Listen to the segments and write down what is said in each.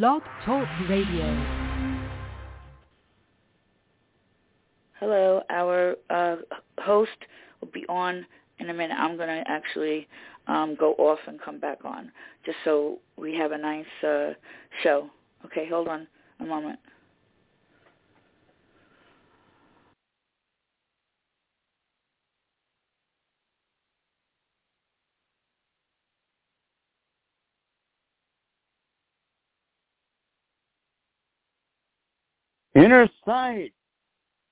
Blog Talk Radio. Hello, our uh, host will be on in a minute. I'm going to actually um, go off and come back on just so we have a nice uh, show. Okay, hold on a moment. Inner Sight.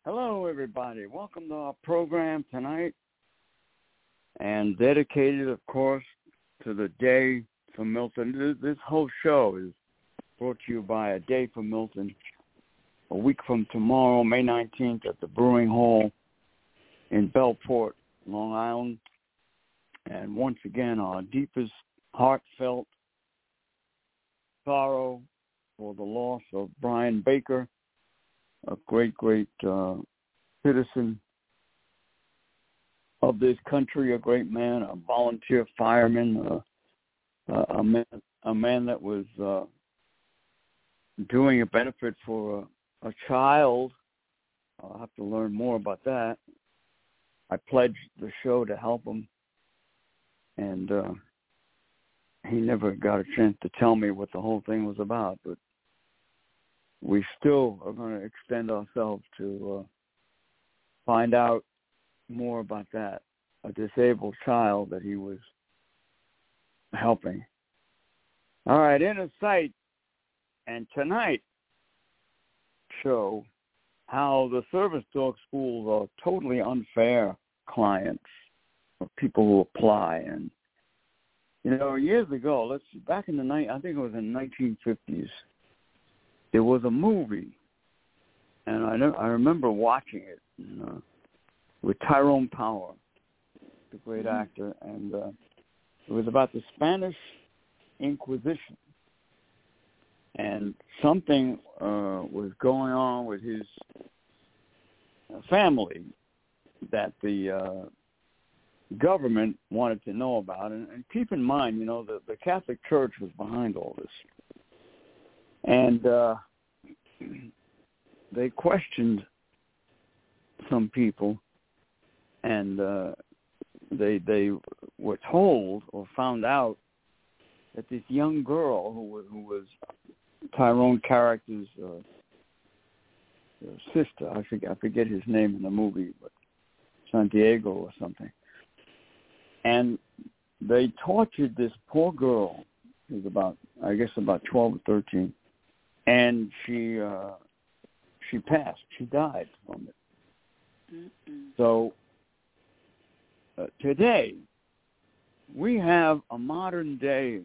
Hello, everybody. Welcome to our program tonight, and dedicated, of course, to the Day for Milton. This whole show is brought to you by A Day for Milton. A week from tomorrow, May 19th, at the Brewing Hall in Bellport, Long Island. And once again, our deepest heartfelt sorrow for the loss of Brian Baker a great, great uh, citizen of this country, a great man, a volunteer fireman, uh, a man, a man that was uh, doing a benefit for a, a child. I'll have to learn more about that. I pledged the show to help him, and uh, he never got a chance to tell me what the whole thing was about. But we still are going to extend ourselves to uh, find out more about that, a disabled child that he was helping. All right, Inner Sight, and tonight show how the service dog schools are totally unfair clients of people who apply. And, you know, years ago, let's back in the night, I think it was in the 1950s, there was a movie, and I I remember watching it you know, with Tyrone Power, the great mm-hmm. actor, and uh, it was about the Spanish Inquisition, and something uh, was going on with his family that the uh, government wanted to know about. And, and keep in mind, you know, the, the Catholic Church was behind all this and uh, they questioned some people, and uh, they they were told or found out that this young girl who was, who was Tyrone character's uh, sister, I forget I forget his name in the movie, but Santiago or something, and they tortured this poor girl. She was about I guess about twelve or thirteen and she uh, she passed. She died from it. Mm-mm. So uh, today we have a modern day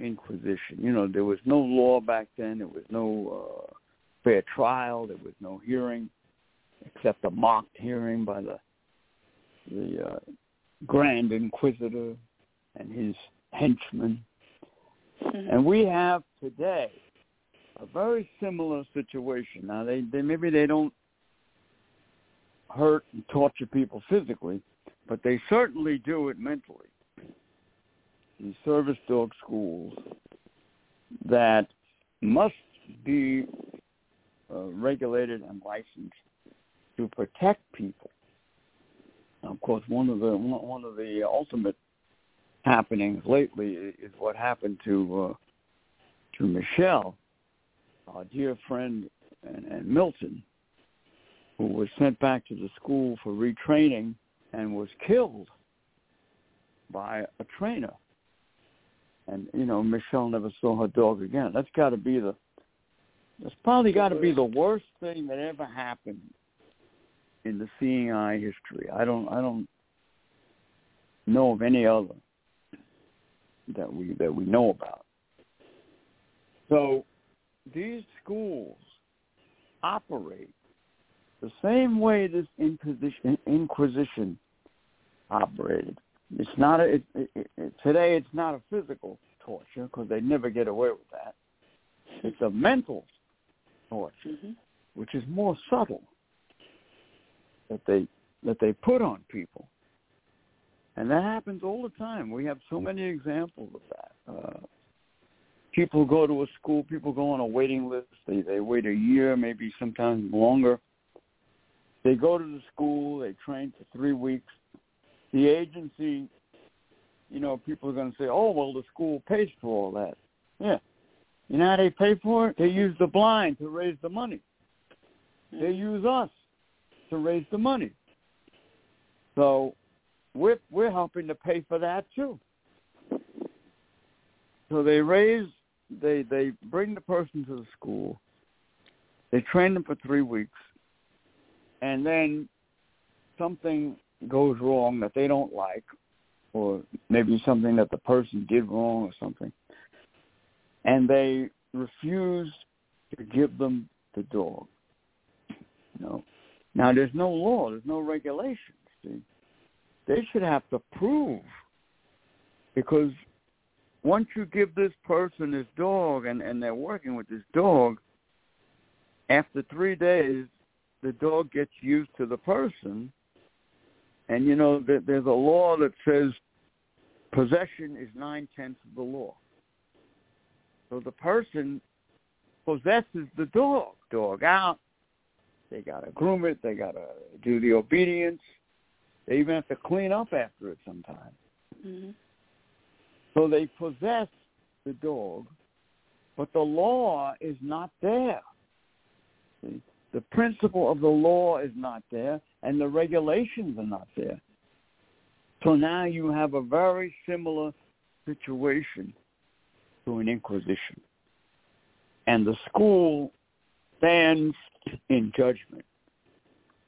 inquisition. You know, there was no law back then. There was no uh, fair trial. There was no hearing except a mocked hearing by the the uh, Grand Inquisitor and his henchmen. Mm-hmm. And we have today a very similar situation. Now they, they maybe they don't hurt and torture people physically, but they certainly do it mentally. These service dog schools that must be uh, regulated and licensed to protect people. Now, of course, one of the one of the ultimate happenings lately is what happened to uh, to Michelle, our dear friend and, and Milton, who was sent back to the school for retraining and was killed by a trainer. And you know, Michelle never saw her dog again. That's got to be the that's probably got to be the worst thing that ever happened in the seeing eye history. I don't I don't know of any other that we that we know about. So these schools operate the same way this Inquisition, Inquisition operated. It's not a, it, it, it, today. It's not a physical torture because they never get away with that. It's a mental torture, mm-hmm. which is more subtle that they that they put on people, and that happens all the time. We have so many examples of that. Uh, people go to a school, people go on a waiting list. They they wait a year, maybe sometimes longer. They go to the school, they train for three weeks. The agency, you know, people are going to say, "Oh, well, the school pays for all that." Yeah, you know how they pay for it? They use the blind to raise the money. They use us to raise the money. So we're we're helping to pay for that too. So they raise they they bring the person to the school. They train them for three weeks, and then something goes wrong that they don't like, or maybe something that the person did wrong or something, and they refuse to give them the dog. You know, now there's no law, there's no regulations. See, they should have to prove because once you give this person this dog and, and they're working with this dog, after three days, the dog gets used to the person. And, you know, there's a law that says possession is nine-tenths of the law. So the person possesses the dog. Dog out. They got to groom it. They got to do the obedience. They even have to clean up after it sometimes. Mm-hmm. So they possess the dog, but the law is not there. See? The principle of the law is not there, and the regulations are not there. So now you have a very similar situation to an inquisition. And the school stands in judgment.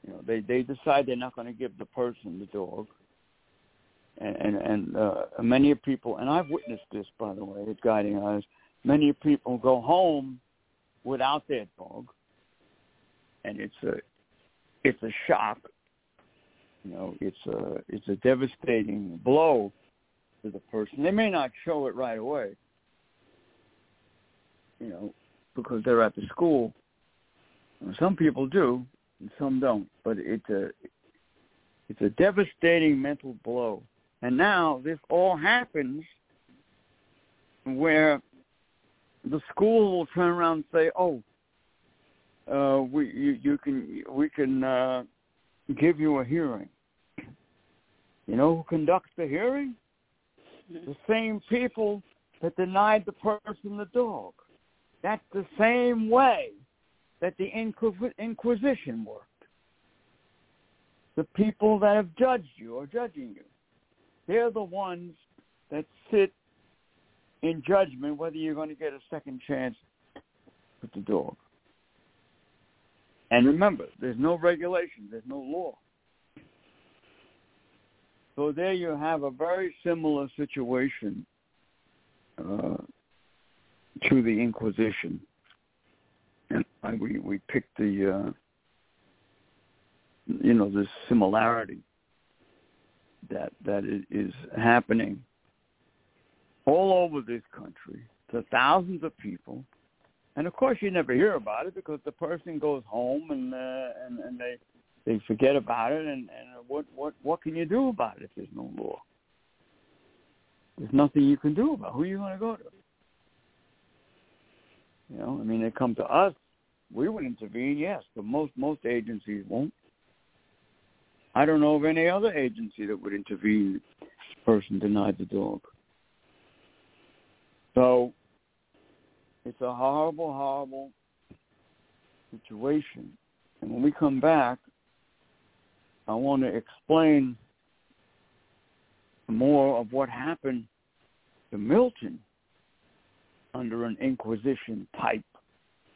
You know, they, they decide they're not going to give the person the dog and and, uh, many people, and I've witnessed this by the way at Guiding Eyes. Many people go home without their dog, and it's a it's a shock. You know, it's a it's a devastating blow to the person. They may not show it right away, you know, because they're at the school. Some people do, and some don't. But it's a it's a devastating mental blow and now this all happens where the school will turn around and say, "Oh, uh, we you, you can we can uh, give you a hearing." You know who conducts the hearing? Mm-hmm. The same people that denied the person the dog. That's the same way that the Inquisition worked. The people that have judged you are judging you. They're the ones that sit in judgment whether you're going to get a second chance with the dog. And remember, there's no regulation, there's no law. So there you have a very similar situation uh, to the Inquisition. And we we picked the uh, you know the similarity that that is happening all over this country to thousands of people. And of course, you never hear about it because the person goes home and uh, and, and they they forget about it. And, and what what what can you do about it if there's no law? There's nothing you can do about. It. Who are you going to go to? You know, I mean, they come to us. We would intervene, yes, but most most agencies won't. I don't know of any other agency that would intervene if a person denied the dog. So it's a horrible, horrible situation. And when we come back, I want to explain more of what happened to Milton under an Inquisition type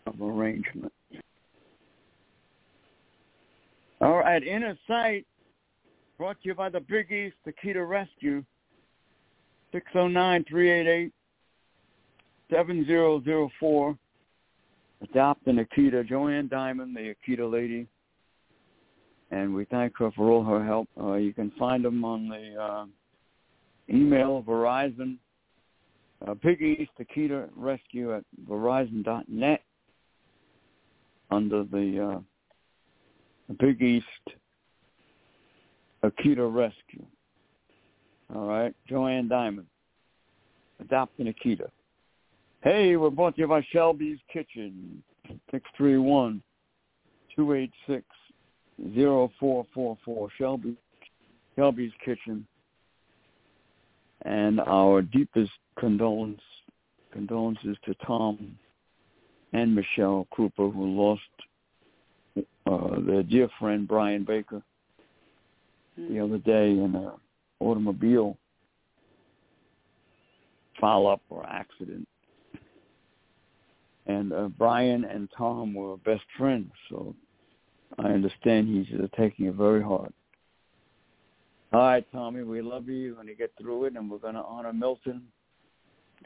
of arrangement. Right, Inner Sight brought to you by the Big East Akita Rescue, 609-388-7004. Adopt an Akita, Joanne Diamond, the Akita lady. And we thank her for all her help. Uh, you can find them on the uh, email Verizon, uh, Big East Akita Rescue at verizon.net under the Big East Akita Rescue. All right, Joanne Diamond, adopting Akita. Hey, we're brought to you by Shelby's Kitchen, 631 286 0444. Shelby, Shelby's Kitchen. And our deepest condolence, condolences to Tom and Michelle Cooper, who lost uh, their dear friend Brian Baker the other day in an automobile foul-up or accident. And uh, Brian and Tom were best friends, so I understand he's uh, taking it very hard. All right, Tommy, we love you. When You're going to get through it, and we're going to honor Milton.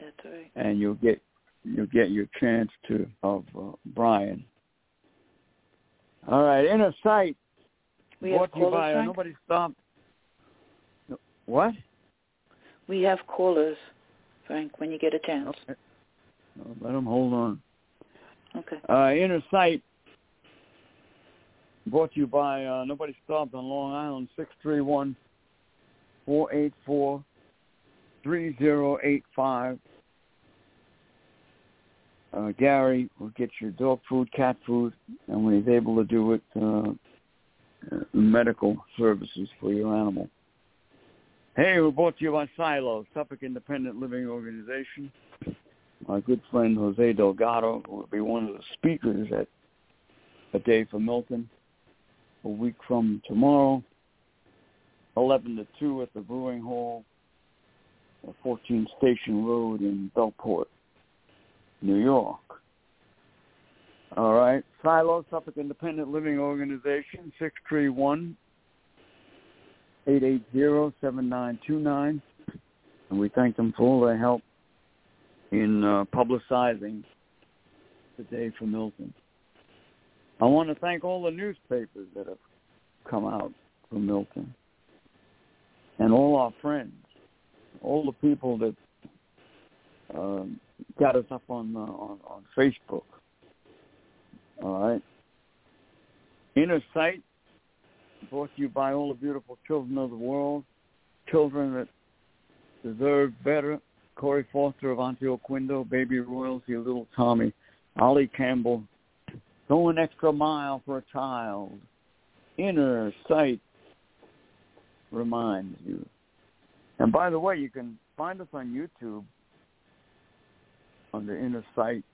That's right. And you'll get you'll get your chance to of uh, Brian. All right, inner sight. We have callers, by, uh, nobody stopped. What? We have callers, Frank. When you get a chance. Okay. let them hold on. Okay. Uh, inner sight brought to you by uh, Nobody Stopped on Long Island, six three one four eight four three zero eight five. Uh, Gary will get your dog food, cat food, and when he's able to do it, uh, uh, medical services for your animal. Hey, we're brought to you by Silo, Suffolk Independent Living Organization. My good friend Jose Delgado will be one of the speakers at A Day for Milton a week from tomorrow, 11 to 2 at the Brewing Hall, 14 Station Road in Bellport, New York. All right. Silo, Suffolk Independent Living Organization, 631 880-7929. And we thank them for all their help in uh, publicizing the day for Milton. I want to thank all the newspapers that have come out from Milton and all our friends, all the people that um, got us up on, uh, on on Facebook. All right. Inner Sight, brought to you by all the beautiful children of the world, children that deserve better. Corey Foster of Antioch Window, Baby Royalty, Little Tommy, Ollie Campbell, Go an extra mile for a child. Inner sight reminds you. And by the way, you can find us on YouTube under Inner Sight.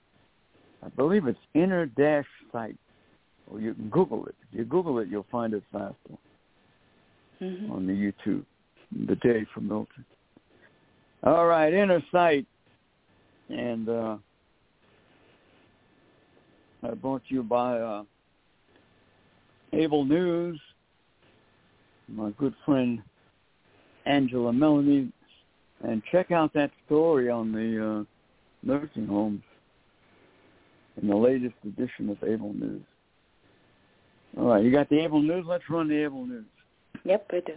I believe it's Inner Dash Sight. Or you can Google it. If you Google it, you'll find it faster mm-hmm. on the YouTube. The Day for Milton. All right, Inner Sight. And uh, uh, brought you by uh, Able News, my good friend Angela Melledy, and check out that story on the uh, nursing homes in the latest edition of Able News. All right, you got the Able News. Let's run the Able News. Yep, I do.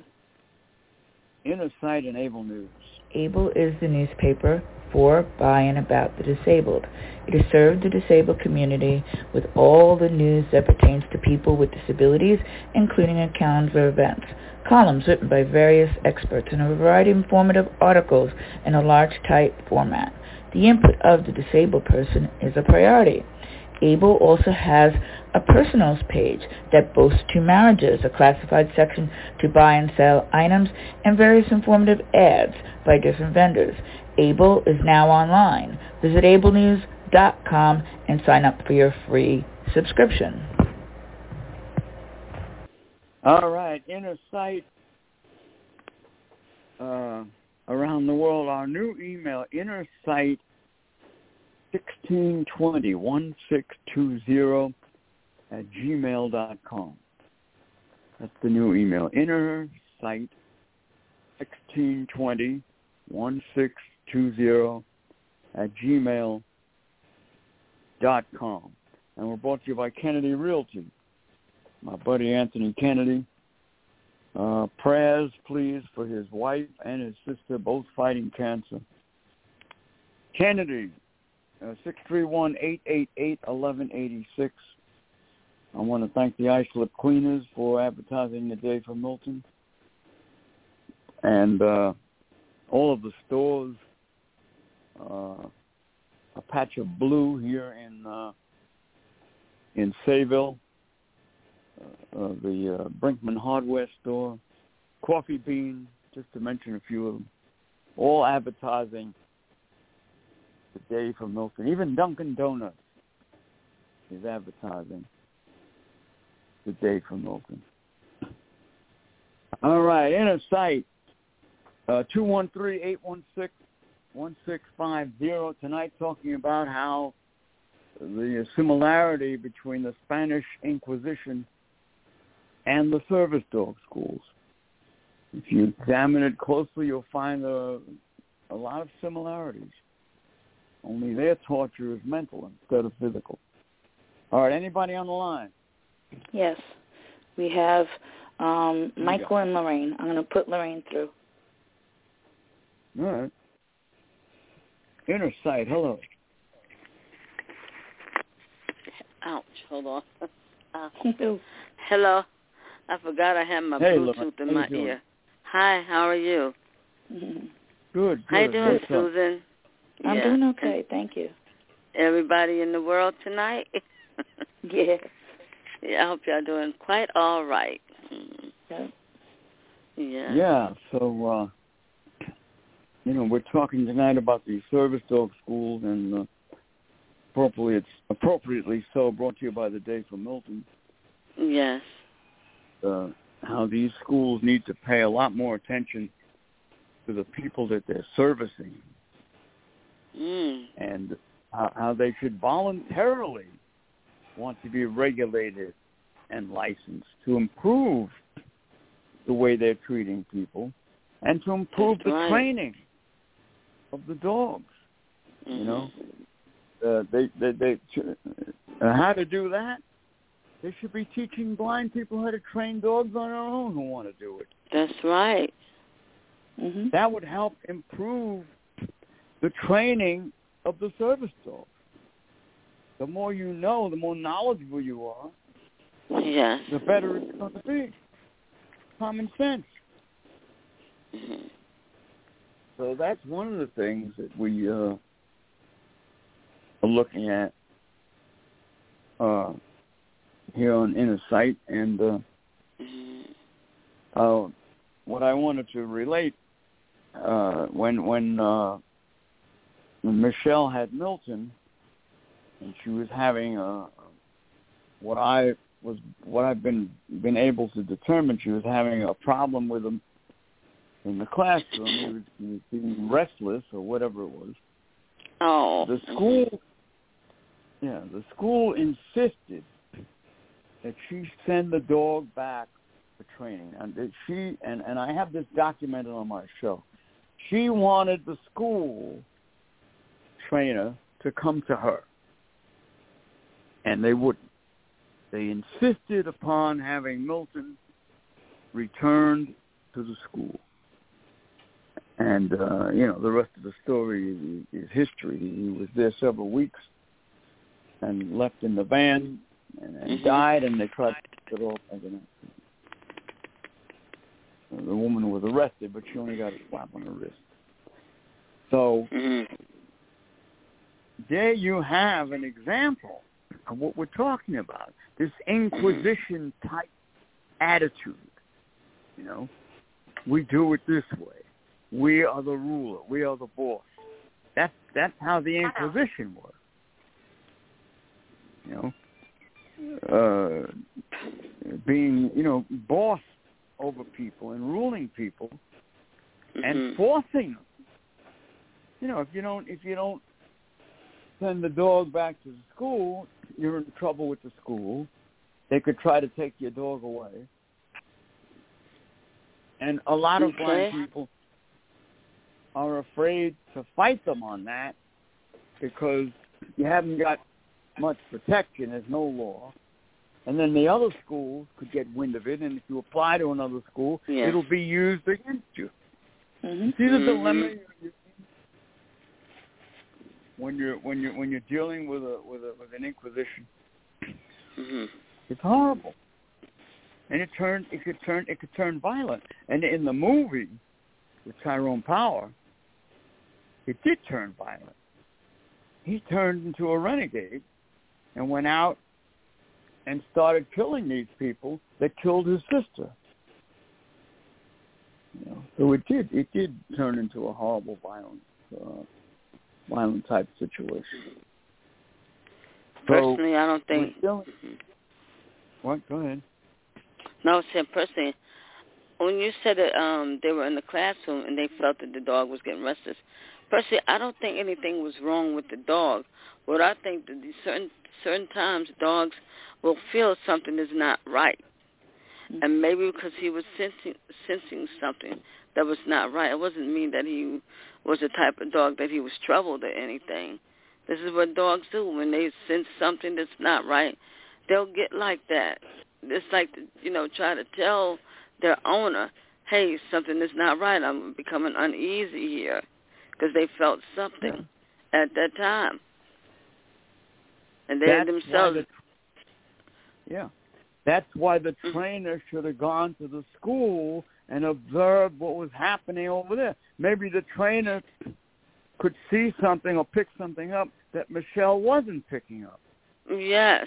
Inner Sight and Able News. Able is the newspaper for, by, and about the disabled. It has served the disabled community with all the news that pertains to people with disabilities, including accounts of events, columns written by various experts, and a variety of informative articles in a large type format. The input of the disabled person is a priority. Able also has a personals page that boasts two marriages, a classified section to buy and sell items, and various informative ads by different vendors. Able is now online. Visit ablenews.com and sign up for your free subscription. All right, inner sight uh, around the world. Our new email, inner sight 1620 1620 at gmail.com. That's the new email. Inner sight 1620 1620 at gmail dot com. And we're brought to you by Kennedy Realty. My buddy Anthony Kennedy. Uh, prayers, please, for his wife and his sister, both fighting cancer. Kennedy, uh, 631-888-1186. I want to thank the Islip Cleaners for advertising the day for Milton. And uh, all of the stores, uh, a patch of blue here in uh, in Sayville, uh, the uh, Brinkman Hardware Store, Coffee Bean, just to mention a few of them, all advertising the day for Milton. Even Dunkin' Donuts is advertising the day for Milton. All right, inner sight, uh, 213-816-1650. Tonight talking about how the similarity between the Spanish Inquisition and the service dog schools. If you examine it closely, you'll find a, a lot of similarities. Only their torture is mental instead of physical. All right, anybody on the line? Yes. We have um, Michael and Lorraine. I'm going to put Lorraine through. All right. Inner sight, hello. Ouch, hold on. Uh, hello. I forgot I had my hey, Bluetooth in my ear. Hi, how are you? Good, good. How you doing, What's Susan? I'm yeah. doing okay, thank you. Everybody in the world tonight? yeah. Yeah, I hope y'all doing quite all right. Yeah. Yeah. Yeah, so uh you know, we're talking tonight about the service dog schools and uh, appropriately it's appropriately so brought to you by the Day for Milton. Yes. Uh how these schools need to pay a lot more attention to the people that they're servicing Mm. and how, how they should voluntarily want to be regulated and licensed to improve the way they're treating people and to improve That's the right. training of the dogs. Mm-hmm. You know, uh, they they they uh, how to do that. They should be teaching blind people how to train dogs on their own who want to do it. That's right. Mhm. That would help improve the training of the service dog. The more you know, the more knowledgeable you are, Yes. the better it's going to be. Common sense. Mhm. So that's one of the things that we uh, are looking at uh, here on Inner Sight. And uh, uh, what I wanted to relate uh, when when uh, when Michelle had Milton, and she was having a what I was what I've been been able to determine she was having a problem with him in the classroom. He was, he was being restless or whatever it was. Oh. The school, yeah, the school insisted that she send the dog back for training, and that she and and I have this documented on my show. She wanted the school trainer to come to her, and they wouldn't. They insisted upon having Milton returned to the school. And uh, you know the rest of the story is, is history. He was there several weeks and left in the van and, and Mhm. died, and they tried to get off as an accident. Uh, The woman was arrested, but she only got a slap on her wrist. So Mhm. there you have an example of what we're talking about. This Inquisition type attitude. You know, we do it this way. We are the ruler. We are the boss. That's that's how the Inquisition was. You know, uh, being you know boss over people and ruling people and Mhm. forcing them. You know, if you don't if you don't send the dog back to the school, you're in trouble with the school. They could try to take your dog away. And a lot of blind people are afraid to fight them on that because you haven't got much protection. There's no law. And then the other schools could get wind of it, and if you apply to another school, Yes. it'll be used against you. Mhm. See the dilemma you're when you're when you're when you're dealing with a with a with an inquisition. Mhm. It's horrible, and it turned it could turn it could turn violent. And in the movie with Tyrone Power, it did turn violent. he turned into a renegade and went out and started killing these people that killed his sister. You know, so it did it did turn into a horrible violent uh, violent type situation. Personally, so I don't think. Still, what? Go ahead. No, I said personally, when you said that um they were in the classroom and they felt that the dog was getting restless, personally, I don't think anything was wrong with the dog. What I think that certain certain times dogs will feel something is not right, mm-hmm. and maybe because he was sensing sensing something that was not right. It wasn't mean that he was the type of dog that he was troubled or anything. This is what dogs do when they sense something that's not right. They'll get like that. It's like you know, try to tell their owner, "Hey, something is not right. I'm becoming uneasy here," because they felt something yeah. at that time, and they That's themselves. The, yeah, that's why the mm-hmm. trainer should have gone to the school and observed what was happening over there. Maybe the trainer could see something or pick something up that Michelle wasn't picking up. Yes.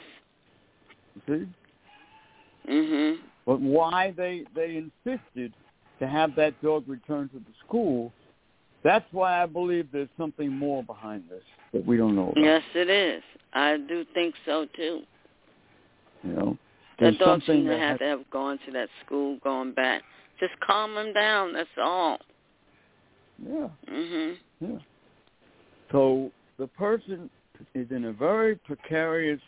See? Mhm. But why they they insisted to have that dog return to the school, that's why I believe there's something more behind this that we don't know about. Yes, it is. I do think so too. You know, that dog shouldn't have has, to have gone to that school, going back. Just calm him down. That's all. Yeah. Mhm. Yeah. So the person is in a very precarious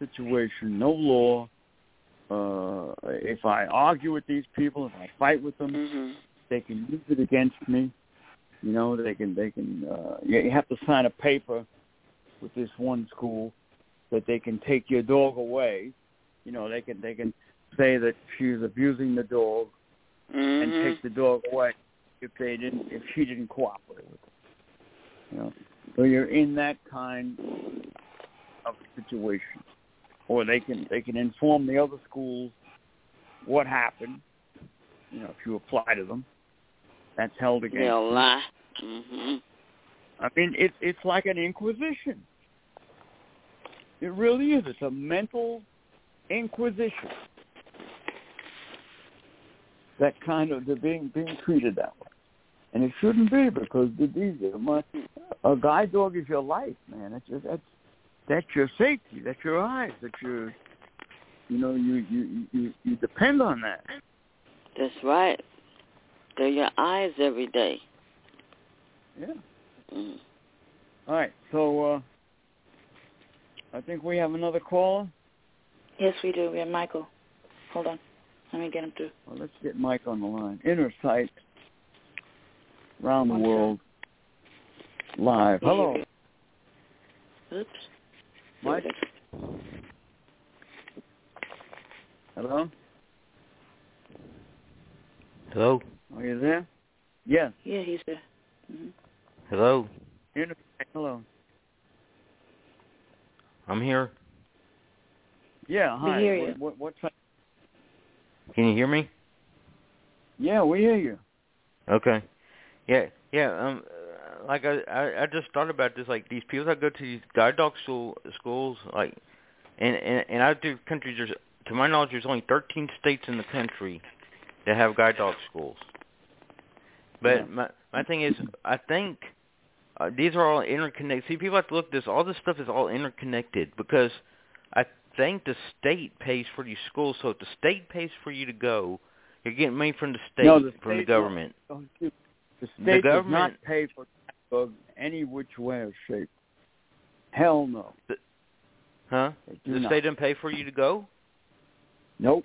situation. No law. Uh, if I argue with these people, if I fight with them, mm-hmm. they can use it against me. You know, they can. They can. Uh, you have to sign a paper with this one school that they can take your dog away. You know, they can. They can say that she's abusing the dog mm-hmm. and take the dog away if they didn't. If she didn't cooperate with it. You know, so you're in that kind of situation, or they can they can inform the other schools what happened. You know, if you apply to them, that's held against. They'll lie. Mm-hmm. I mean, it's it's like an inquisition. It really is. It's a mental inquisition. That kind of they're being being treated that way and it shouldn't be because these my, a guide dog is your life, man. That's just, that's that's your safety. That's your eyes. That's your you know you you you you depend on that. That's right. They're your eyes every day. Yeah. Mm. All right. So uh I think we have another caller. Yes, we do. We have Michael. Hold on. Let me get him through. Well, let's get Mike on the line. Inner sight around the world live. Hello. Oops. Mike? Hello? Hello? Are you there? Yes. Yeah, he's there. Mm-hmm. Hello? Hello. I'm here. Yeah, hi. We hear you. What, what, what, Can you hear me? Yeah, we hear you. Okay. Yeah, yeah. Um, like I, I, I just thought about this. Like these people that go to these guide dog school schools, like, and and and out of countries, there's to my knowledge, there's only 13 states in the country that have guide dog schools. But yeah. my my thing is, I think uh, these are all interconnected. See, people have to look at this. All this stuff is all interconnected because I think the state pays for these schools. So if the state pays for you to go, you're getting money from the state, no, the from the government. Oh, the state the does not pay for drugs any which way or shape. Hell no. The, huh? The not. state doesn't pay for you to go? Nope.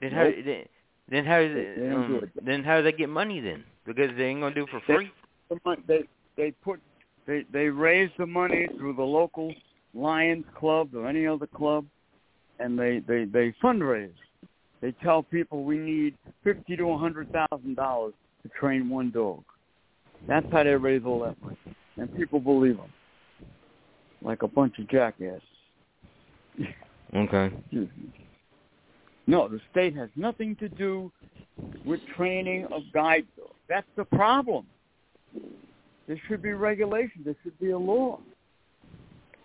Then nope. how? Then, then how? They, they um, then how do they get money then? Because they ain't gonna do it for free. They they, they put they they raise the money through the local Lions Club or any other club, and they they they fundraise. They tell people we need fifty to a hundred thousand dollars to train one dog. That's how they raise all that money, and people believe them, like a bunch of jackasses. Okay. No, the state has nothing to do with training of guide dogs. That's the problem. There should be regulation. There should be a law.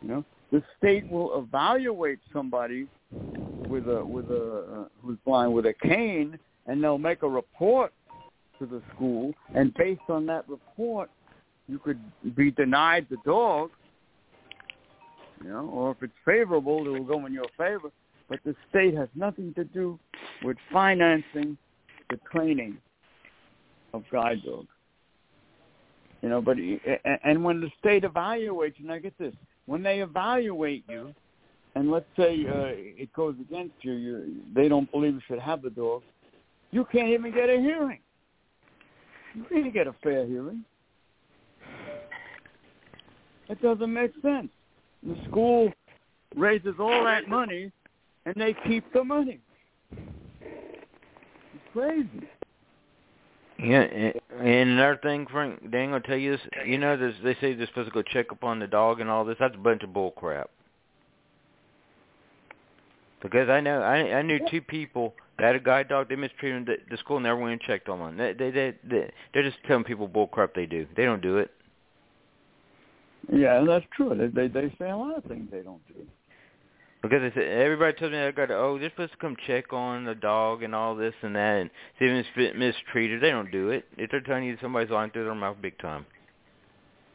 You know, the state will evaluate somebody with a with a uh, who's blind with a cane, and they'll make a report to the school, and based on that report, you could be denied the dog. You know, or if it's favorable, it will go in your favor. But the state has nothing to do with financing the training of guide dogs. You know, but and when the state evaluates, and I get this, when they evaluate you, and let's say uh, it goes against you, you, they don't believe you should have the dog, you can't even get a hearing. You can't get a fair hearing. It doesn't make sense. The school raises all that money, and they keep the money. It's crazy. Yeah, and another thing, Frank, they ain't gonna tell you this. You know, this, they say they're supposed to go check up on the dog and all this. That's a bunch of bull crap. Because I know I I knew two people that had a guide dog. They mistreated the, the school, never went and checked on them. They they they, they they're just telling people bull crap. They do. They don't do it. Yeah, that's true. They they they say a lot of things they don't do. Because they said everybody tells me I got to oh they're supposed to come check on the dog and all this and that and see if it's mistreated. They don't do it. If they're telling you somebody's lying through their mouth big time.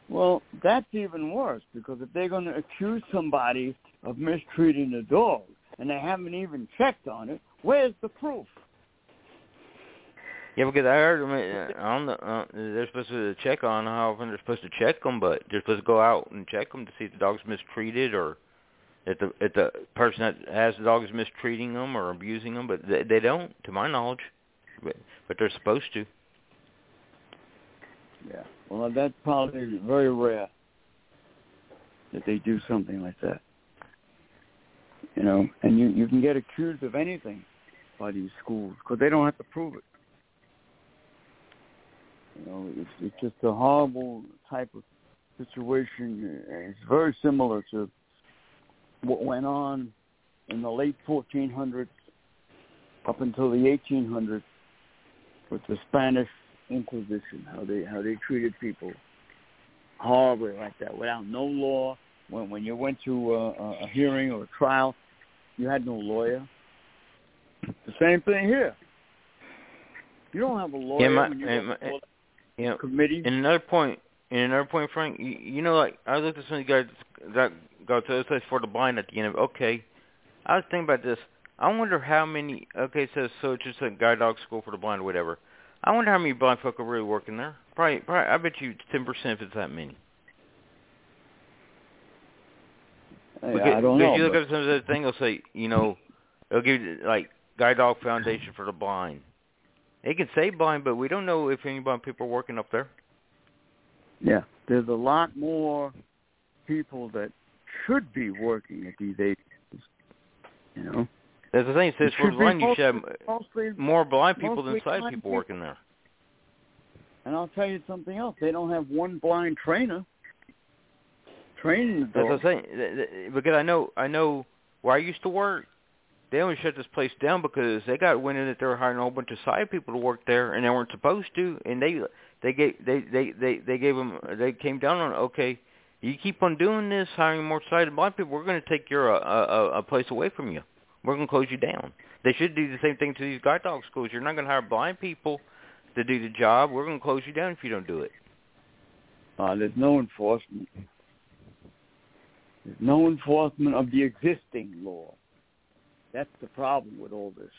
Well, that's even worse because if they're going to accuse somebody of mistreating the dog and they haven't even checked on it, where's the proof? Yeah, because I heard them on the uh, they're supposed to check on how often they're supposed to check them, but they're supposed to go out and check them to see if the dog's mistreated or if the if the person that has the dog is mistreating them or abusing them, but they, they don't, to my knowledge. But but they're supposed to. Yeah. Well, that's probably very rare that they do something like that. You know, and you you can get accused of anything by these schools because they don't have to prove it. You know, it's it's just a horrible type of situation. It's very similar to what went on in the late 1400s up until the 1800s with the Spanish Inquisition, how they how they treated people horribly like that, without no law. When when you went to a, a hearing or a trial, you had no lawyer. The same thing here. You don't have a lawyer yeah, my, when you my, know, committee. And another point, and another point, Frank. You, you know, like I looked at some of the guys that go to this place for the blind at the end of okay. I was thinking about this. I wonder how many okay, it says so it's just a guide dog school for the blind or whatever. I wonder how many blind folk are really working there. Probably probably I bet you ten percent if it's that many. Hey, because, I don't know. you look but- at some of the thing, they'll say, you know, they'll give you like Guide Dog Foundation for the Blind. They can say blind, but we don't know if any blind people are working up there. Yeah, there's a lot more people that should be working at these agencies. You know, That's the thing. It says It for the should be blind, you should have mostly, more blind people than sight people people. working there. and I'll tell you something else. They don't have one blind trainer training the That's dog. what I'm saying. Because I know, I know where I used to work. They only shut this place down because they got wind that they were hiring a whole bunch of sight people to work there, and they weren't supposed to. And they, they gave, they, they, they, they gave them, they came down on, okay, you keep on doing this, hiring more sighted blind people, we're going to take your uh, a, a place away from you. We're going to close you down. They should do the same thing to these guide dog schools. You're not going to hire blind people to do the job. We're going to close you down if you don't do it. Uh, there's no enforcement. There's no enforcement of the existing law. That's the problem with all this.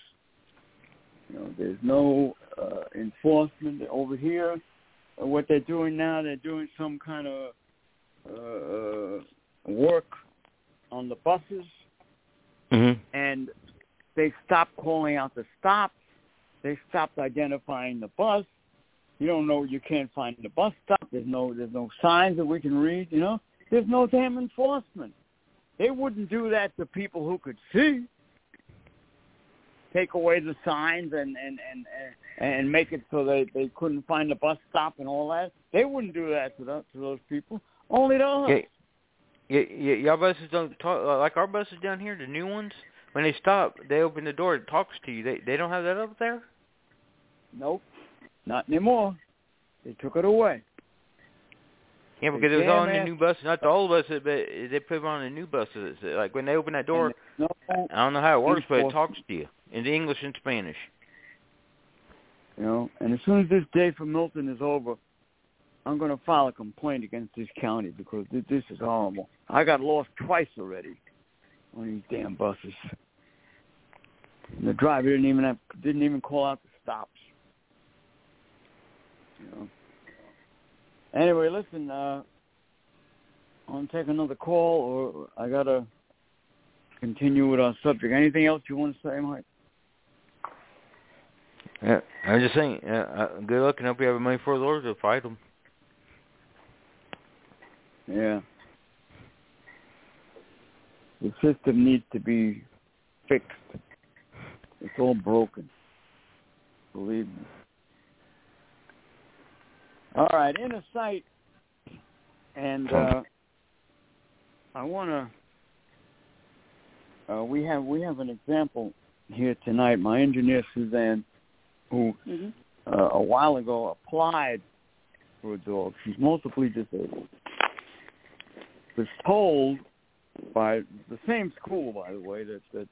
You know, there's no uh, enforcement over here. Uh, what they're doing now, they're doing some kind of uh, uh, work on the buses, Mm-hmm. and they stopped calling out the stops. They stopped identifying the bus. You don't know. You can't find the bus stop. There's no. There's no signs that we can read. You know. There's no damn enforcement. They wouldn't do that to people who could see. Take away the signs and and and and, make it so they they couldn't find the bus stop and all that. They wouldn't do that to the, to those people. Only to us. Yeah, yeah, yeah, y'all buses don't talk like our buses down here. The new ones, when they stop, they open the door. It talks to you. They they don't have that up there. Nope, not anymore. They took it away. Yeah, because it was on the new buses. Not the old buses, but they put them on the new buses. Like when they open that door, no I don't know how it works, but it talks to you in English and Spanish. You know, and as soon as this day for Milton is over, I'm going to file a complaint against this county because this is horrible. I got lost twice already on these damn buses. And the driver didn't even have didn't even call out the stops. You know. Anyway, listen, uh I want to take another call or I gotta continue with our subject. Anything else you want to say, Mike? Yeah, I'm just saying, uh, uh, good luck and hope you have money for the Lord to fight them. Yeah. The system needs to be fixed. It's all broken. Believe me. All right, inner sight, and uh, I want to. Uh, we have we have an example here tonight. My engineer Suzanne, who mm-hmm. uh, a while ago applied for a dog. She's multiply disabled. Was told by the same school, by the way, that that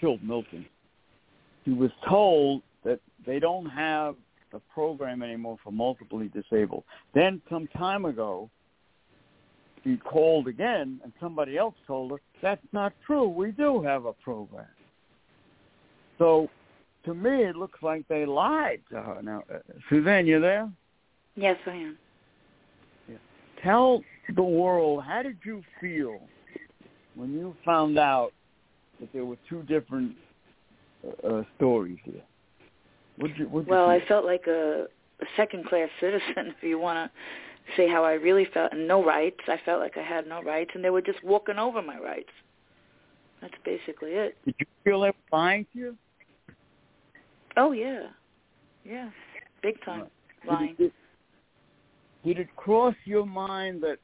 killed Milton he was told that they don't have a program anymore for multiply disabled. Then some time ago, she called again, and somebody else told her, that's not true. We do have a program. So to me, it looks like they lied to her. Now, uh, Suzanne, you there? Yes, I am. Yeah. Tell the world, how did you feel when you found out that there were two different uh, stories here. What'd you, what'd well, you I felt like a, a second-class citizen, if you want to say how I really felt, and no rights. I felt like I had no rights, and they were just walking over my rights. That's basically it. Did you feel they were lying to you? Oh yeah, yeah, big time lying. Did it, did it cross your mind that,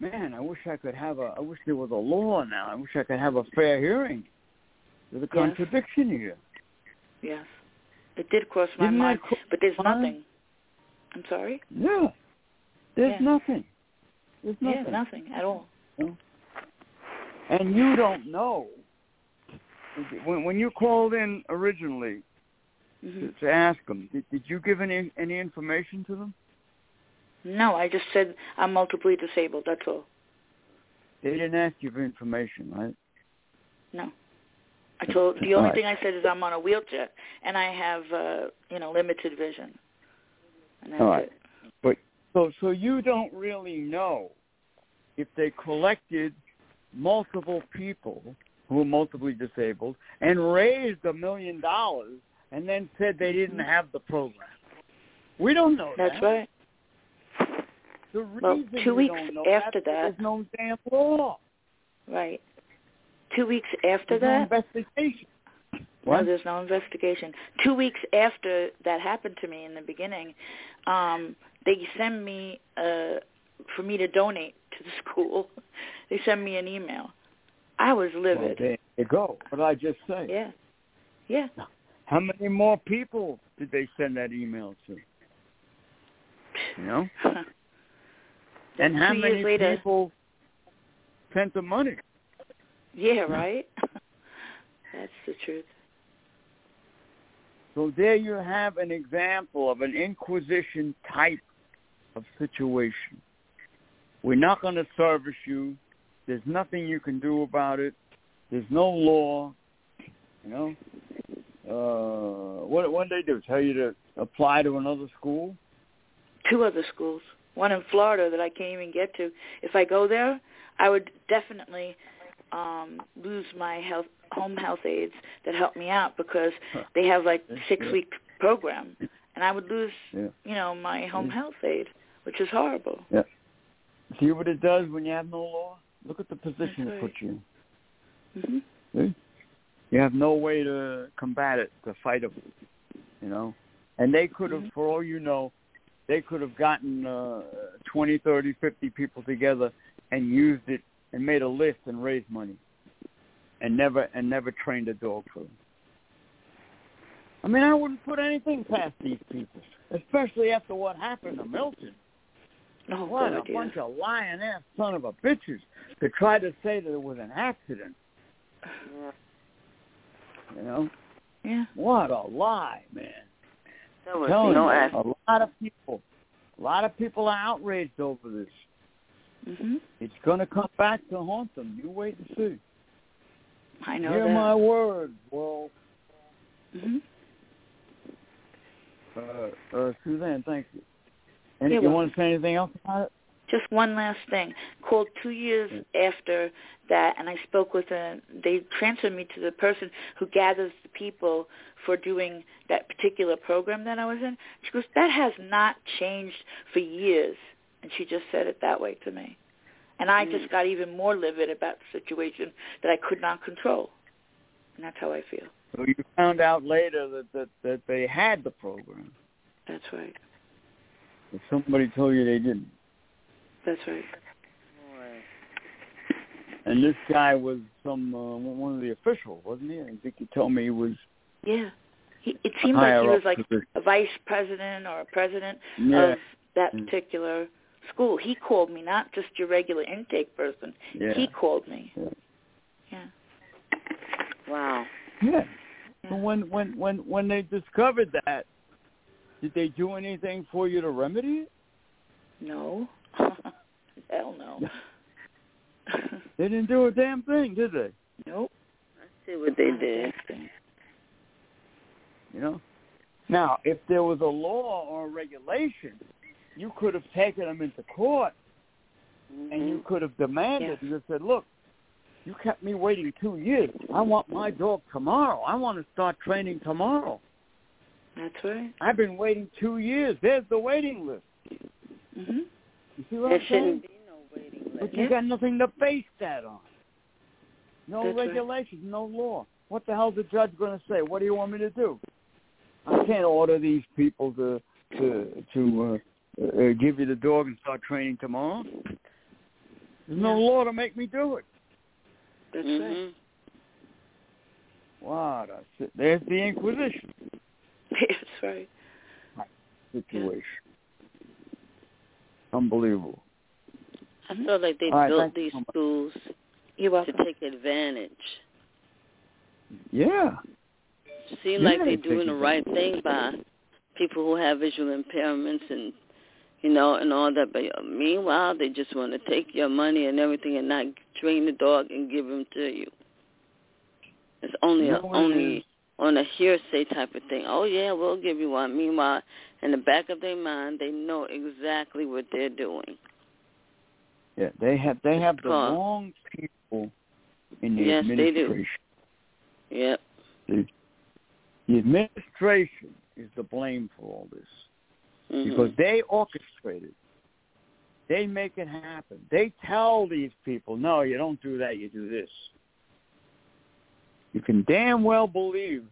man, I wish I could have a, I wish there was a law now. I wish I could have a fair hearing. There's a contradiction yes. here. Yes. It did cross my Didn't mind, cross but there's mind? nothing. I'm sorry? Yeah. There's yeah. nothing. There's nothing. Yeah, nothing at all. And you don't know. When when you called in originally mm-hmm. to, to ask them, did, did you give any any information to them? No, I just said I'm multiply disabled. That's all. They didn't ask you for information, right? No. I told the only right. thing I said is I'm on a wheelchair and I have uh, you know limited vision. And that's All right. it. But so so you don't really know if they collected multiple people who are multiply disabled and raised a million dollars and then said they didn't have the program. We don't know That's that. right. The Well, reason two we weeks don't know after that, that- there's no damn law. Right. Two weeks after There's that, no investigation. no, there's no investigation. Two weeks after that happened to me in the beginning, um, they send me uh, for me to donate to the school. They send me an email. I was Well, livid. there you go. What did I just say? yeah, yeah. How many more people did they send that email to? You know? And how Two many years later, people sent the money? Yeah, right. That's the truth. So there you have an example of an inquisition type of situation. We're not going to service you. There's nothing you can do about it. There's no law. You know, uh, what what did they do? Tell you to apply to another school? Two other schools. One in Florida that I can't even get to. If I go there, I would definitely um lose my health home health aides that help me out because they have like six yeah. week program and I would lose Yeah. you know my home health aid which is horrible Yeah. See what it does when you have no law? Look at the position That's it puts you in. hmm See? You have no way to combat it, to fight it, you know. And they could have, Mhm. for all you know, they could have gotten uh, 20, 30, 50 people together and used it and made a list and raised money, and never and never trained a dog for them. I mean, I wouldn't put anything past these people, especially after what happened to Milton. No, what a bunch of lying ass son of a bitches to try to say that it was an accident. You know, Yeah. what a lie, man. There was no you, a lot of people, a lot of people are outraged over this. Mhm. It's going to come back to haunt them. You wait and see. I know Hear that. my word, world. Mhm. Uh, uh, Suzanne, thank you. And you want to say anything else about it? Just one last thing. Called two years after that, and I spoke with a. They transferred me to the person who gathers the people for doing that particular program that I was in. She goes, "That has not changed for years," and she just said it that way to me. And I just got even more livid about the situation that I could not control, and that's how I feel. So you found out later that that, that they had the program. That's right. But somebody told you they didn't. That's right. And this guy was some uh, one of the officials, wasn't he? I think you told me he was Yeah. He, it seemed like he was like position. a vice president or a president Yeah. of that Mm. particular school. He called me, not just your regular intake person. Yeah. He called me. Yeah. Yeah. Wow. Yeah. Yeah. When when when when they discovered that, did they do anything for you to remedy it? No. Hell no. They didn't do a damn thing, did they? nope. I see what they did. You know. Now, if there was a law or a regulation, you could have taken them into court and Mm-hmm. you could have demanded. Yeah. You said, "Look, you kept me waiting two years. I want my dog tomorrow. I want to start training tomorrow. That's right. I've been waiting two years. There's the waiting list. Mhm. You see what There I'm shouldn't be no waiting list. But Yeah. you got nothing to base that on. No That's right. regulations, no law. What the hell's the judge going to say? What do you want me to do? I can't order these people to to to uh, give you the dog and start training tomorrow. There's no Yeah. law to make me do it. That's Mhm. What a si- there's the Inquisition right. That's right. situation. Unbelievable. I feel like they All right, built thank you these so schools You're to take advantage. Yeah. Seem Yeah, like they they're doing the right thing by people who have visual impairments and you know and all that. But uh, meanwhile, they just want to take your money and everything and not train the dog and give him to you. It's only You a, know what it only on a hearsay type of thing. Oh yeah, we'll give you one. Meanwhile, in the back of their mind, they know exactly what they're doing. Yeah, they have they have the wrong people in the administration. Yes, they do. Yep. The, the administration is to blame for all this Mhm. because they orchestrate it. They make it happen. They tell these people, no, you don't do that, you do this. You can damn well believe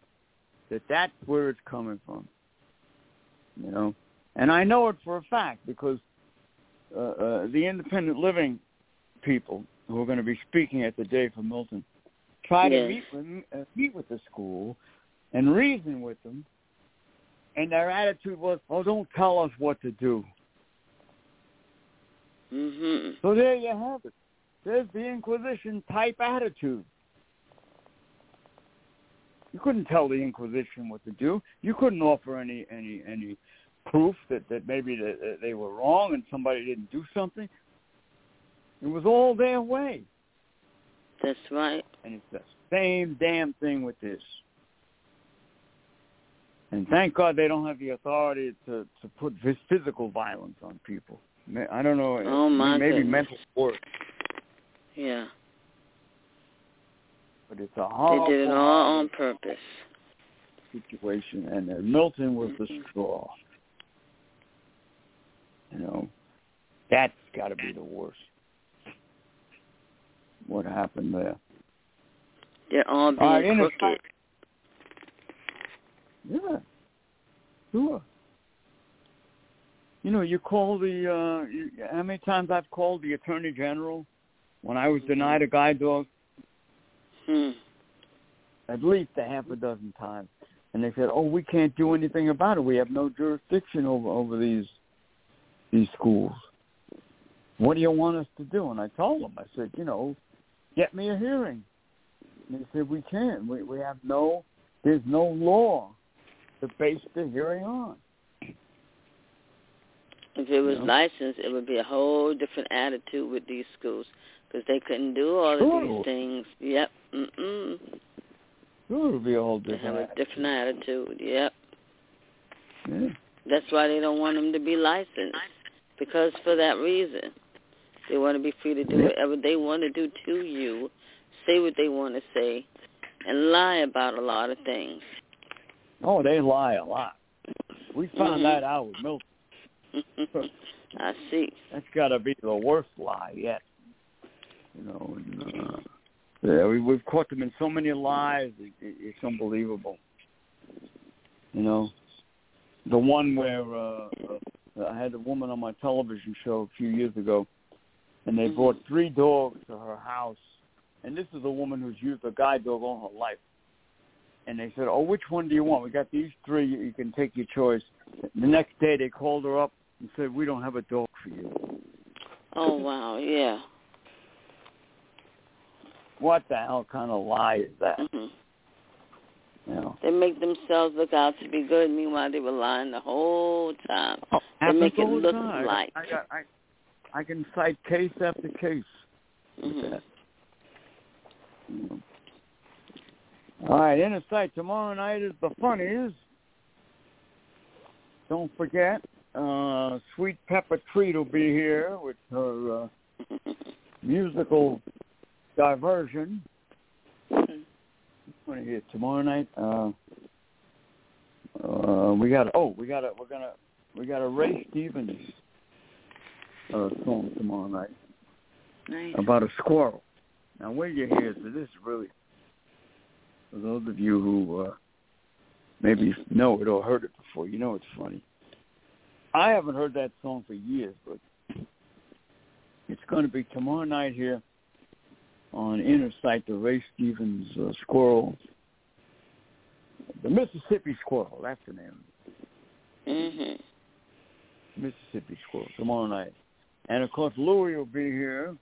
that that's where it's coming from. You know? And I know it for a fact because uh, uh, the independent living people who are going to be speaking at the day for Milton try to meet with uh, meet with the school and reason with them, and their attitude was, "Oh, don't tell us what to do." Mhm. So there you have it. There's the Inquisition type attitude. You couldn't tell the Inquisition what to do. You couldn't offer any any any proof that that maybe that they were wrong and somebody didn't do something. It was all their way, That's right. and it's the same damn thing with this. And thank God they don't have the authority to to put physical violence on people. I don't know. Oh, my maybe goodness. mental work, Yeah. but it's a They did it all on purpose. situation, and uh, Milton was the Mhm. straw. You know, that's got to be the worst. What happened there? They're all being All right, crooked. Yeah, sure. You know, you call the. uh you, How many times I've called the Attorney General when I was denied a guide dog? Hmm. At least a half a dozen times, and they said, "Oh, we can't do anything about it. We have no jurisdiction over over these these schools." what do you want us to do? And I told them, I said, you know, get me a hearing. And he said, we can't. We we have no, there's no law to base the hearing on. If it was You know? licensed, it would be a whole different attitude with these schools because they couldn't do all of these things. Yep. Mm-mm. Sure, it'll be a whole They different. have a attitude. different attitude. Yep. Yeah. That's why they don't want them to be licensed because for that reason. They want to be free to do whatever they want to do to you, say what they want to say, and lie about a lot of things. Oh, they lie a lot. We found Mhm. that out with Milton. I see. That's got to be the worst lie yet. You know, and, uh, yeah, we, we've caught them in so many lies. It, it, it's unbelievable. You know, the one where uh, uh, I had a woman on my television show a few years ago, and they Mhm. brought three dogs to her house, and this is a woman who's used a guide dog all her life. And they said, "Oh, which one do you want? We got these three. You you can take your choice." The next day, they called her up and said, "We don't have a dog for you." Oh wow, yeah. What the hell kind of lie is that? hmm You know, They make themselves look out to be good. Meanwhile, they were lying the whole time. oh, They make it look time. like. I got, I, I can cite case after case with hmm that. You know. All right, Innersight tomorrow night is the funnies. Don't forget, uh, Sweet Pepper Treat will be here with her uh, musical diversion. Want to hear tomorrow night. Uh, uh, we got oh, we got a we're gonna we got a Ray Stevens uh, song tomorrow night Nice. about a squirrel. Now, where you hear so this is really for those of you who uh, maybe know it or heard it before. You know it's funny. I haven't heard that song for years, but it's going to be tomorrow night here on Inner Sight, the Ray Stevens uh, Squirrel, the Mississippi Squirrel. That's the name. Mm-hmm. Mississippi Squirrel tomorrow night, and of course Louis will be here.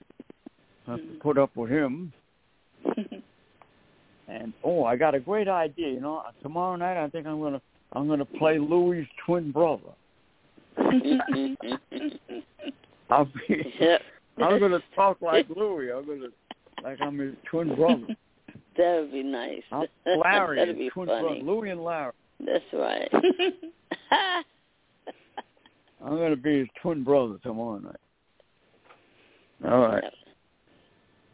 Have to put up with him. And oh, I got a great idea. You know, tomorrow night I think I'm gonna I'm gonna play Louis' twin brother. I'll be Yep. I'm gonna talk like Louis. I'm gonna like I'm his twin brother. That would be nice. I'm Larry, That'd be twin funny. brother. Louis and Larry. That's right. I'm gonna be his twin brother tomorrow night. All right, Yep,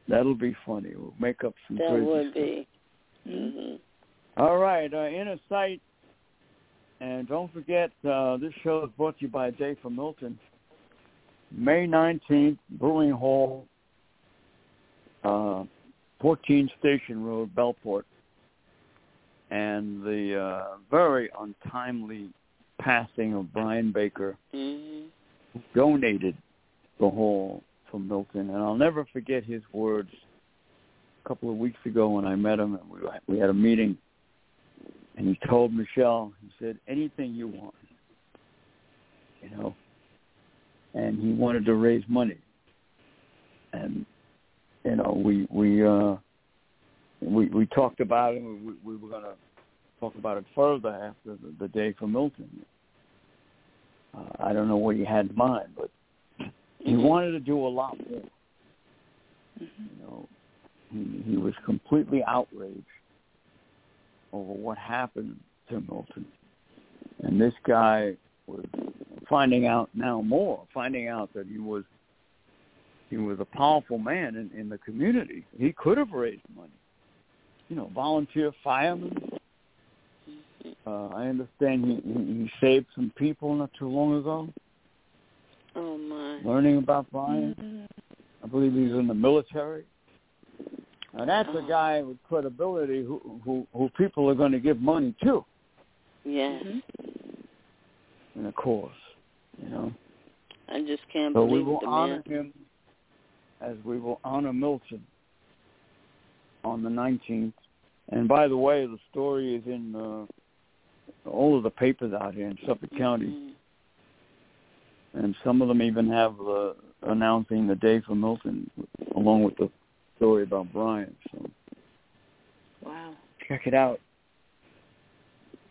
that'll be funny. We'll make up some that would stuff. be. Mhm. All right, uh, Inner Sight. And don't forget, uh, this show is brought to you by Dave from Milton. May 19th, Brewing Hall, uh, 14 Station Road, Bellport. And the uh, very untimely passing of Brian Baker Mhm. donated the hall for Milton. And I'll never forget his words a couple of weeks ago when I met him and we, we had a meeting and he told Michelle, he said, anything you want, you know, and he wanted to raise money. And, you know, we, we, uh, we, we talked about it. We, we were going to talk about it further after the, the day for Milton. Uh, I don't know what he had in mind, but he wanted to do a lot more. Mhm. You know, he, he was completely outraged over what happened to Milton. And this guy was finding out now more, finding out that he was he was a powerful man in, in the community. He could have raised money. You know, volunteer firemen. Uh, I understand he, he, he saved some people not too long ago. Oh my. Learning about Brian. I believe he's in the military. Now that's a Oh. guy with credibility who who, who people are going to give money to Yes. Mhm. in a cause, you know. I just can't So we will the honor man. him as we will honor Milton on the 19th. And by the way, the story is in uh, all of the papers out here in Suffolk County. Mhm. and some of them even have uh, announcing the day for Milton, along with the story about Brian. So wow, check it out.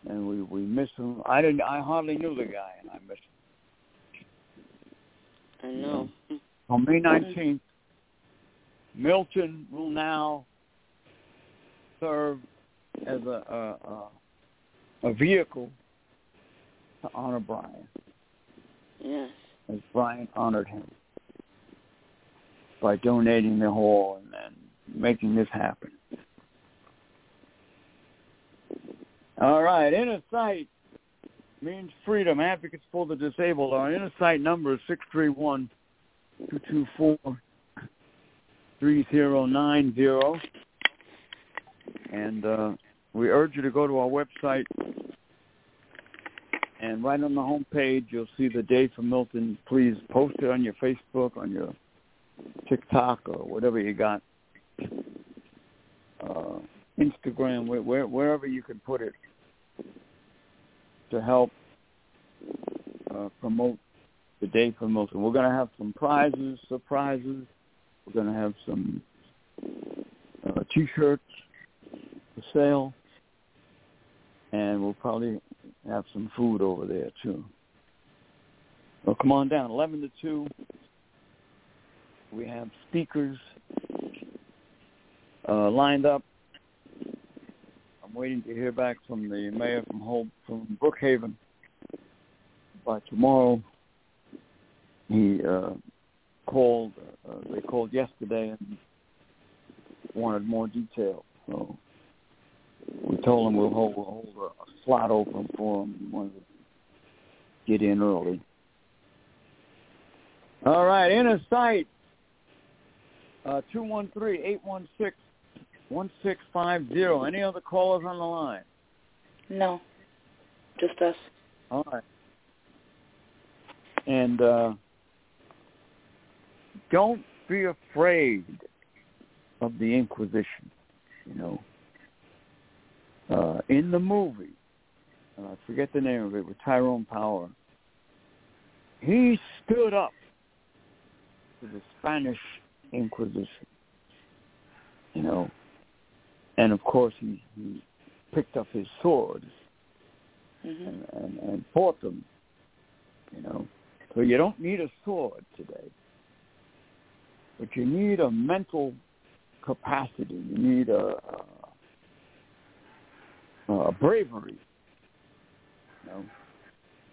And we we miss him. I didn't. I hardly knew the guy, and I miss him. I know. On May mm-hmm. nineteenth, Milton will now serve as a a, a, a vehicle to honor Brian, Yes. as Brian honored him by donating the hall and, and making this happen. All right, Innersight means freedom. Advocates for the disabled. Our Innersight number is six three one two two four three zero nine zero, and uh, we urge you to go to our website. And right on the home page, you'll see the day for Milton. Please post it on your Facebook, on your TikTok, or whatever you got. Uh, Instagram, where, where, wherever you can put it to help uh, promote the day for. We're going to have some prizes, surprises. We're going to have some uh, T-shirts for sale, and we'll probably have some food over there too. Well, come on down, eleven to two. We have speakers uh, lined up. I'm waiting to hear back from the mayor from from Brookhaven. By tomorrow, he uh, called. Uh, they called yesterday and wanted more detail. So we told him we'll hold, we'll hold a, a slot open for him. We wanted to get in early. All right, Innersight. Uh, 213-816-1650. Any other callers on the line? no, just us. All right. And uh, don't be afraid of the Inquisition. You know, uh, in the movie, uh, I forget the name of it, with Tyrone Power, he stood up to the Spanish Inquisition. You know, and of course he, he picked up his swords hmm and, and, and fought them. You know, so you don't need a sword today, but you need a mental capacity. You need a, a, a bravery. You know.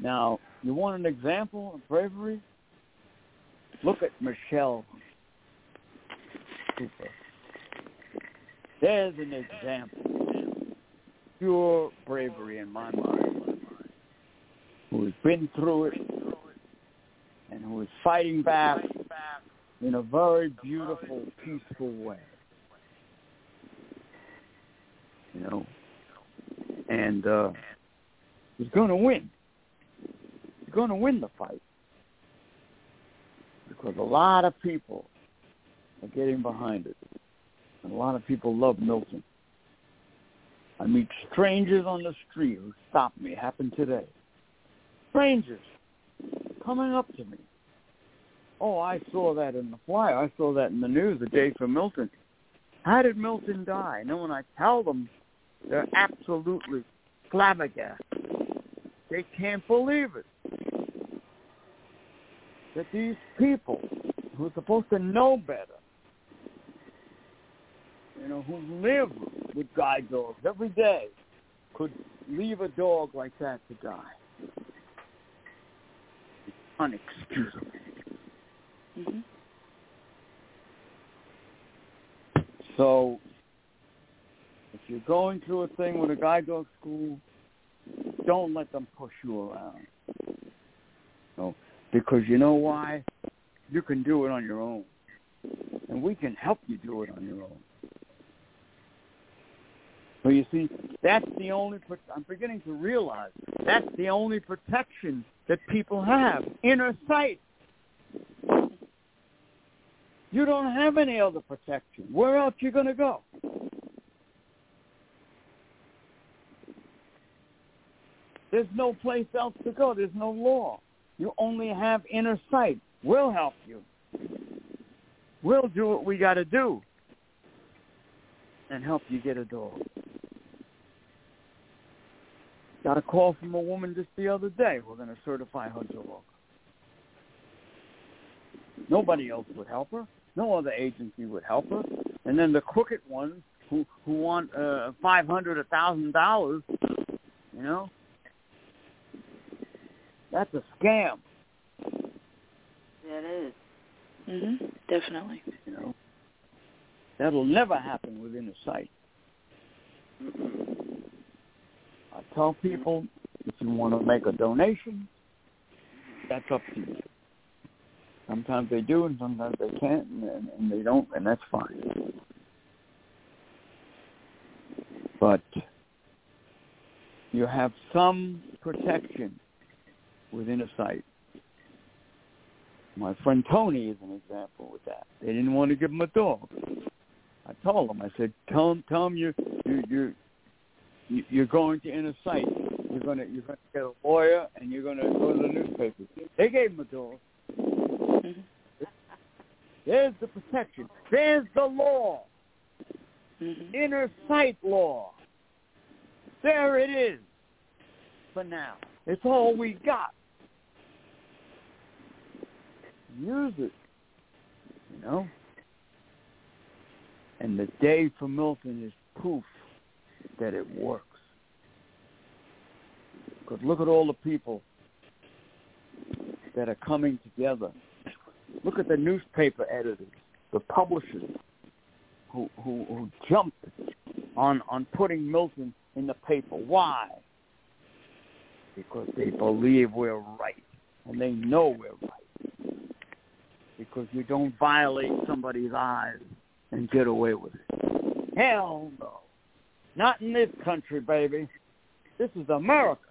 Now, you want an example of bravery? Look at Michelle There's an example. Pure bravery in my mind. Who has been through it and who is fighting back in a very beautiful, peaceful way. You know, and uh, he's going to win. He's going to win the fight because a lot of people are getting behind it, and a lot of people love Milton. I meet strangers on the street who stop me. Happened today. Strangers coming up to me. Oh, I saw that in the flyer. I saw that in the news the day for Milton. How did Milton die? And then when I tell them, they're absolutely flabbergasted. They can't believe it. That these people who are supposed to know better, you know, who live with guide dogs every day, could leave a dog like that to die. It's unexcusable. hmm So if you're going through a thing with a guide dog school, don't let them push you around. No, because you know why? You can do it on your own. And we can help you do it on your own. So you see, that's the only, I'm beginning to realize, that's the only protection that people have, inner sight. You don't have any other protection. Where else you going to go? There's no place else to go. There's no law. You only have inner sight. We'll help you. We'll do what we got to do and help you get a dog. Got a call from a woman just the other day. We're going to certify her dog. Nobody else would help her. No other agency would help her. And then the crooked ones who who want uh, five hundred, a thousand dollars, you know, that's a scam. That is. it is. Mhm. Definitely. You know, that'll never happen within a site. I tell people if you want to make a donation, that's up to you. Sometimes they do, and sometimes they can't, and, and they don't, and that's fine. But you have some protection within a site. My friend Tony is an example with that. They didn't want to give him a dog. I told him. I said, "Tell him, tell him you you you you're going to inner sight. You're gonna you're gonna get a lawyer, and you're gonna go to the newspaper." They gave him a. Mhm. There's the protection. There's the law. Mhm. Inner sight law. There it is. For now, it's all we got. Use it. You know. And the day for Milton is proof that it works. Because look at all the people that are coming together. Look at the newspaper editors, the publishers who who, who jumped on on putting Milton in the paper. Why? Because they believe we're right, and they know we're right. Because you don't violate somebody's eyes and get away with it. Hell no. Not in this country, baby. This is America.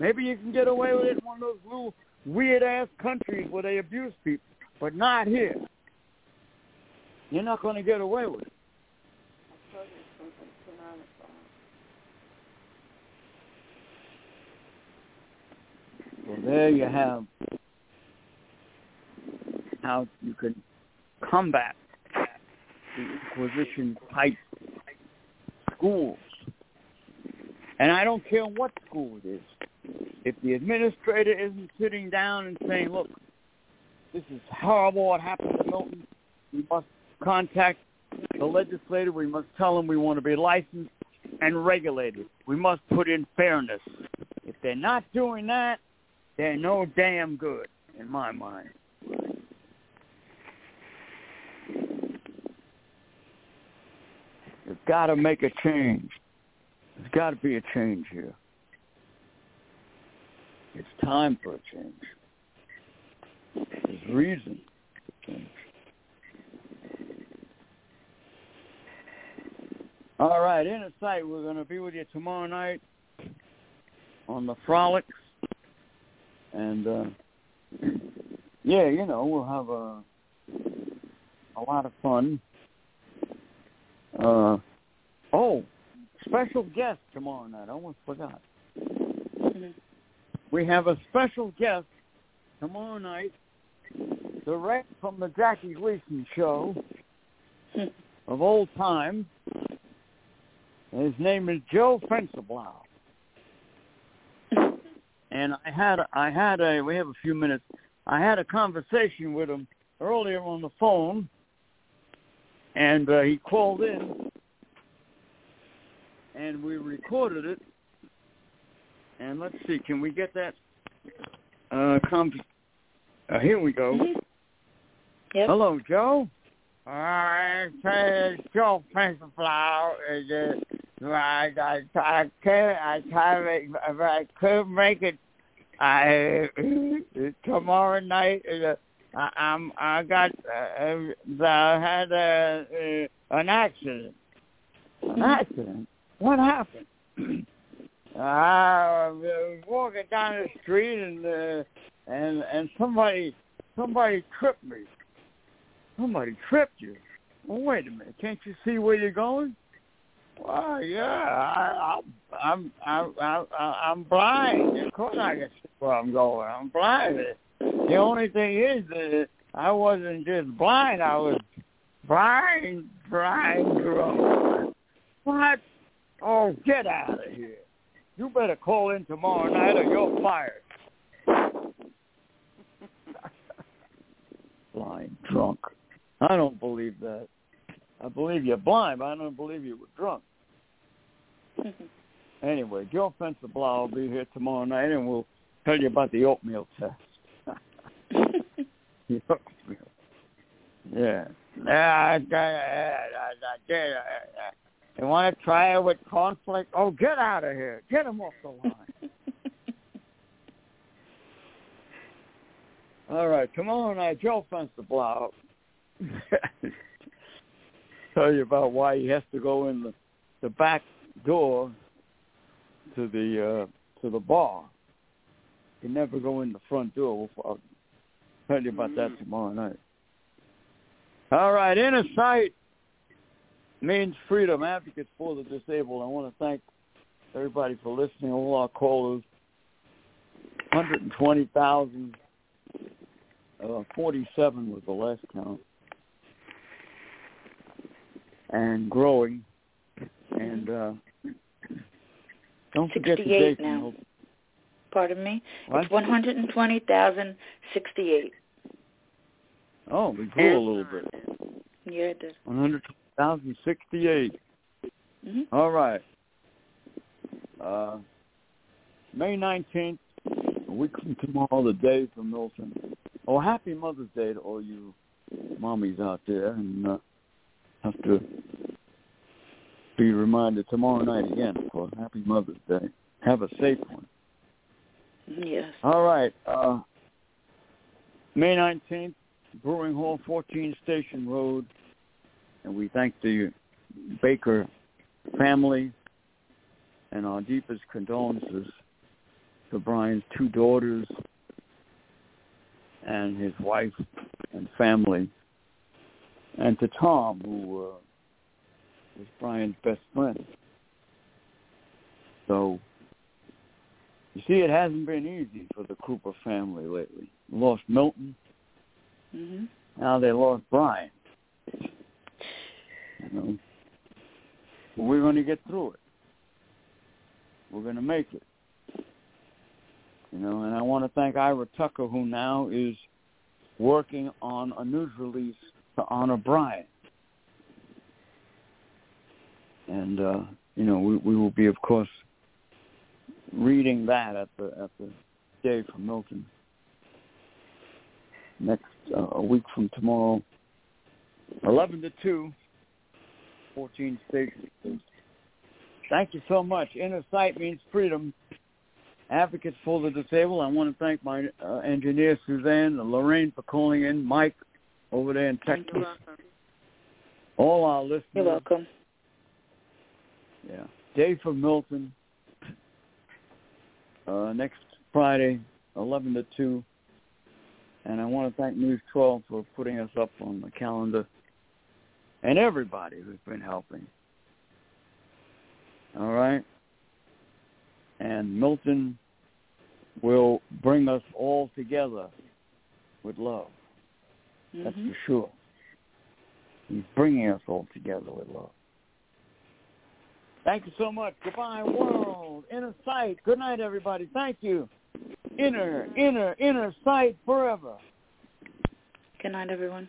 Maybe you can get away with it in one of those little weird ass countries where they abuse people, but not here. You're not going to get away with it. So there you have how you can combat the Inquisition type schools. And I don't care what school it is. If the administrator isn't sitting down and saying, look, this is horrible what happened to Milton, we must contact the legislator. We must tell them we want to be licensed and regulated. We must put in fairness. If they're not doing that, they're no damn good, in my mind. You've got to make a change. There's got to be a change here. It's time for a change. There's reason for change. All right, Innersight, we're going to be with you tomorrow night on the Frolics. And, uh, yeah, you know, we'll have a, a lot of fun. Uh, oh, special guest tomorrow night. I almost forgot. We have a special guest tomorrow night, direct from the Jackie Gleason show of old time. His name is Joe Fencerblau. And I had I had a we have a few minutes. I had a conversation with him earlier on the phone, and uh, he called in, and we recorded it. And let's see, can we get that? Uh, com- uh, here we go. Mhm. Yep. Hello, Joe. I say Joe Fencerblau. is, uh, I, I, I can't, I if I could make it, I, tomorrow night, uh, I, I'm, I got, uh, I had a, uh, an accident. An accident? What happened? I was walking down the street and, uh, and, and somebody, somebody tripped me. Somebody tripped you. Well, wait a minute. Can't you see where you're going? Well, yeah, I, I, I'm, I'm I'm I'm blind. Of course, I can see where I'm going. I'm blind. The only thing is that I wasn't just blind. I was blind, blind drunk. What? Oh, get out of here! You better call in tomorrow night, or you're fired. blind drunk. I don't believe that. I believe you're blind, but I don't believe you were drunk. anyway, Joe Fencerblau will be here tomorrow night, and we'll tell you about the oatmeal test. Yeah. Yeah, I, I, I, I, you want to try it with conflict? Oh, get out of here. Get him off the line. All right, tomorrow night, Joe Fencerblau tell you about why he has to go in the the back door to the uh to the bar. He never go in the front door. I'll tell you about that tomorrow night. All right, inner sight means freedom. Advocates for the disabled. I want to thank everybody for listening. All our callers, 120,000, uh, 47 was the last count, and growing. And uh, don't forget the date now. Pardon me. What? It's 120,068. Oh, we grew a little bit. Yeah, it did. One hundred thousand sixty-eight. Mm-hmm. All right. Uh, May nineteenth, a week from tomorrow, the day from Milton. Oh, happy Mother's Day to all you mommies out there, and uh, have to be reminded tomorrow night again for Happy Mother's Day. Have a safe one. Yes. All right. Uh, May 19th, Brewing Hall, 14 Station Road. And we thank the Baker family and our deepest condolences to Brian's two daughters and his wife and family and to Tom, who uh, was Brian's best friend. So, you see, it hasn't been easy for the Cooper family lately. Lost Milton. Now they lost Brian. You know, we're going to get through it. We're going to make it. You know, and I want to thank Ira Tucker, who now is working on a news release to honor Brian. And uh, you know, we, we will be, of course, reading that at the at the day from Milton next uh, a week from tomorrow, eleven to two, 14 stations. Thank you so much. Innersight means freedom. Advocates for the disabled. I want to thank my uh, engineer Suzanne and Lorraine for calling in. Mike over there in Texas. You're welcome. All our listeners. You're welcome. Yeah. Dave from Milton. Uh, next Friday, 11 to 2. And I want to thank News 12 for putting us up on the calendar and everybody who's been helping. All right? And Milton will bring us all together with love. That's Mhm. for sure. He's bringing us all together with love. Thank you so much. Goodbye, world. Inner sight. Good night, everybody. Thank you. Inner, inner, inner sight forever. Good night, everyone.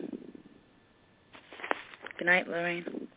Good night, Lorraine.